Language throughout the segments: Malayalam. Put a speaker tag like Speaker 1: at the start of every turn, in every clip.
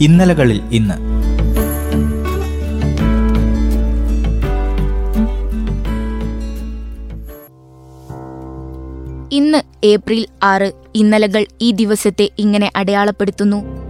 Speaker 1: ഇന്നലകളിൽ ഇന്ന്.
Speaker 2: ഇന്ന് ഏപ്രിൽ ആറ് ഇന്നലകൾ ഈ ദിവസത്തെ ഇങ്ങനെ അടയാളപ്പെടുത്തുന്നു.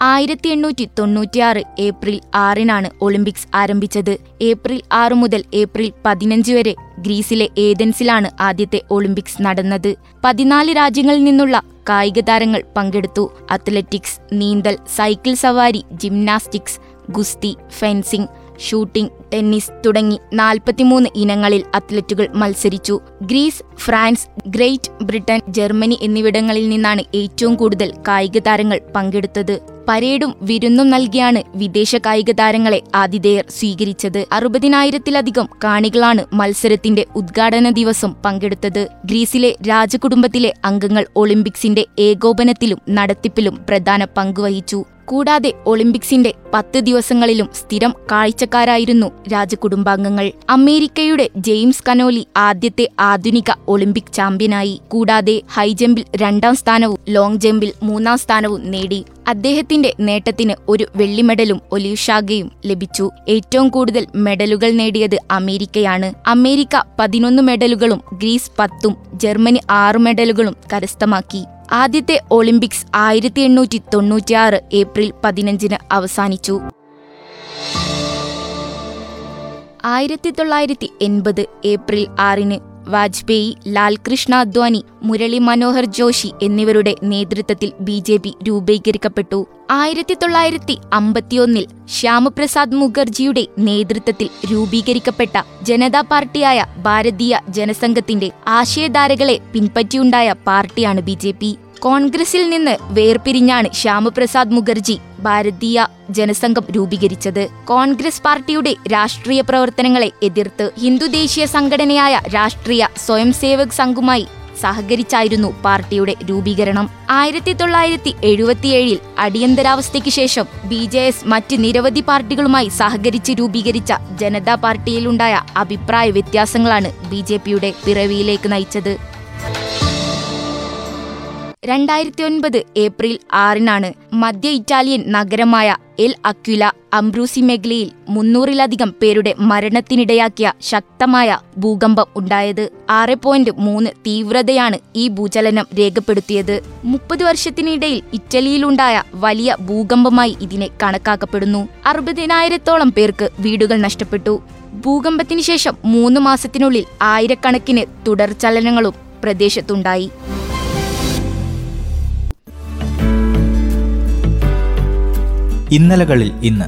Speaker 2: ആയിരത്തി എണ്ണൂറ്റി തൊണ്ണൂറ്റിയാറ് ഏപ്രിൽ ആറിനാണ് ഒളിമ്പിക്സ് ആരംഭിച്ചത്. ഏപ്രിൽ ആറ് മുതൽ ഏപ്രിൽ പതിനഞ്ച് വരെ ഗ്രീസിലെ ഏതൻസിലാണ് ആദ്യത്തെ ഒളിമ്പിക്സ് നടന്നത്. പതിനാല് രാജ്യങ്ങളിൽ നിന്നുള്ള കായിക താരങ്ങൾ പങ്കെടുത്തു. അത്ലറ്റിക്സ് നീന്തൽ സൈക്കിൾ സവാരി ജിംനാസ്റ്റിക്സ് ഗുസ്തി ഫെൻസിംഗ് ഷൂട്ടിംഗ് ടെന്നീസ് തുടങ്ങി നാൽപ്പത്തിമൂന്ന് ഇനങ്ങളിൽ അത്ലറ്റുകൾ മത്സരിച്ചു. Greece France Great Britain Germany എന്നിവിടങ്ങളിൽ നിന്നാണ് ഏറ്റവും കൂടുതൽ കായിക താരങ്ങൾ പങ്കെടുത്തത്. പരേഡും വിരുന്നും നൽകിയാണ് വിദേശ കായിക താരങ്ങളെ ആതിഥേയർ സ്വീകരിച്ചത്. അറുപതിനായിരത്തിലധികം കാണികളാണ് മത്സരത്തിന്റെ ഉദ്ഘാടന ദിവസം പങ്കെടുത്തത്. ഗ്രീസിലെ രാജകുടുംബത്തിലെ അംഗങ്ങൾ ഒളിമ്പിക്സിന്റെ ഏകോപനത്തിലും നടത്തിപ്പിലും പ്രധാന പങ്കുവഹിച്ചു. കൂടാതെ ഒളിമ്പിക്സിന്റെ പത്ത് ദിവസങ്ങളിലും സ്ഥിരം കാഴ്ചക്കാരായിരുന്നു രാജകുടുംബാംഗങ്ങൾ. അമേരിക്കയുടെ ജെയിംസ് കനോലി ആദ്യത്തെ ആധുനിക ഒളിമ്പിക് ചാമ്പ്യനായി. കൂടാതെ ഹൈജമ്പിൽ രണ്ടാം സ്ഥാനവും ലോങ് ജമ്പിൽ മൂന്നാം സ്ഥാനവും നേടി. അദ്ദേഹത്തിന്റെ നേട്ടത്തിന് ഒരു വെള്ളി മെഡലും ഒലിവ് ശാഖയും ലഭിച്ചു. ഏറ്റവും കൂടുതൽ മെഡലുകൾ നേടിയത് അമേരിക്കയാണ്. അമേരിക്ക പതിനൊന്ന് മെഡലുകളും ഗ്രീസ് പത്തും ജർമ്മനി ആറ് മെഡലുകളും കരസ്ഥമാക്കി. ആദ്യത്തെ ഒളിമ്പിക്സ് ആയിരത്തി എണ്ണൂറ്റി തൊണ്ണൂറ്റിയാറ് ഏപ്രിൽ പതിനഞ്ചിന് അവസാനിച്ചു. ആയിരത്തി തൊള്ളായിരത്തി എൺപത് ഏപ്രിൽ ആറിന് വാജ്പേയി ലാൽകൃഷ്ണ അദ്വാനി മുരളി മനോഹർ ജോഷി എന്നിവരുടെ നേതൃത്വത്തിൽ ബി ജെ പി രൂപീകരിക്കപ്പെട്ടു. ആയിരത്തി തൊള്ളായിരത്തി അമ്പത്തിയൊന്നിൽ ശ്യാമപ്രസാദ് മുഖർജിയുടെ നേതൃത്വത്തിൽ രൂപീകരിക്കപ്പെട്ട ജനതാ പാർട്ടിയായ ഭാരതീയ ജനസംഘത്തിന്റെ ആശയധാരകളെ പിൻപറ്റിയുണ്ടായ പാർട്ടിയാണ് ബി കോൺഗ്രസിൽ നിന്ന് വേർപിരിഞ്ഞാണ് ശ്യാമപ്രസാദ് മുഖർജി ഭാരതീയ ജനസംഘം രൂപീകരിച്ചത്. കോൺഗ്രസ് പാർട്ടിയുടെ രാഷ്ട്രീയ പ്രവർത്തനങ്ങളെ എതിർത്ത് ഹിന്ദു ദേശീയ സംഘടനയായ രാഷ്ട്രീയ സ്വയം സേവക് സംഘുമായി സഹകരിച്ചായിരുന്നു പാർട്ടിയുടെ രൂപീകരണം. ആയിരത്തി തൊള്ളായിരത്തി എഴുപത്തിയേഴിൽ അടിയന്തരാവസ്ഥയ്ക്ക് ശേഷം ബി ജെ എസ് മറ്റ് നിരവധി പാർട്ടികളുമായി സഹകരിച്ച് രൂപീകരിച്ച ജനതാ പാർട്ടിയിലുണ്ടായ അഭിപ്രായ വ്യത്യാസങ്ങളാണ് ബി ജെ പിയുടെ പിറവിയിലേക്ക് നയിച്ചത്. രണ്ടായിരത്തി ഒൻപത് ഏപ്രിൽ ആറിനാണ് മധ്യ ഇറ്റാലിയൻ നഗരമായ എൽ അക്വില അംബ്രൂസി മേഖലയിൽ മുന്നൂറിലധികം പേരുടെ മരണത്തിനിടയാക്കിയ ശക്തമായ ഭൂകമ്പം ഉണ്ടായത്. ആറ് പോയിന്റ് മൂന്ന് തീവ്രതയാണ് ഈ ഭൂചലനം രേഖപ്പെടുത്തിയത്. മുപ്പത് വർഷത്തിനിടയിൽ ഇറ്റലിയിലുണ്ടായ വലിയ ഭൂകമ്പമായി ഇതിനെ കണക്കാക്കപ്പെടുന്നു. അറുപതിനായിരത്തോളം പേർക്ക് വീടുകൾ നഷ്ടപ്പെട്ടു. ഭൂകമ്പത്തിന് ശേഷം മൂന്ന് മാസത്തിനുള്ളിൽ ആയിരക്കണക്കിന് തുടർചലനങ്ങളും പ്രദേശത്തുണ്ടായി.
Speaker 1: ഇന്നലകളിൽ ഇന്ന്.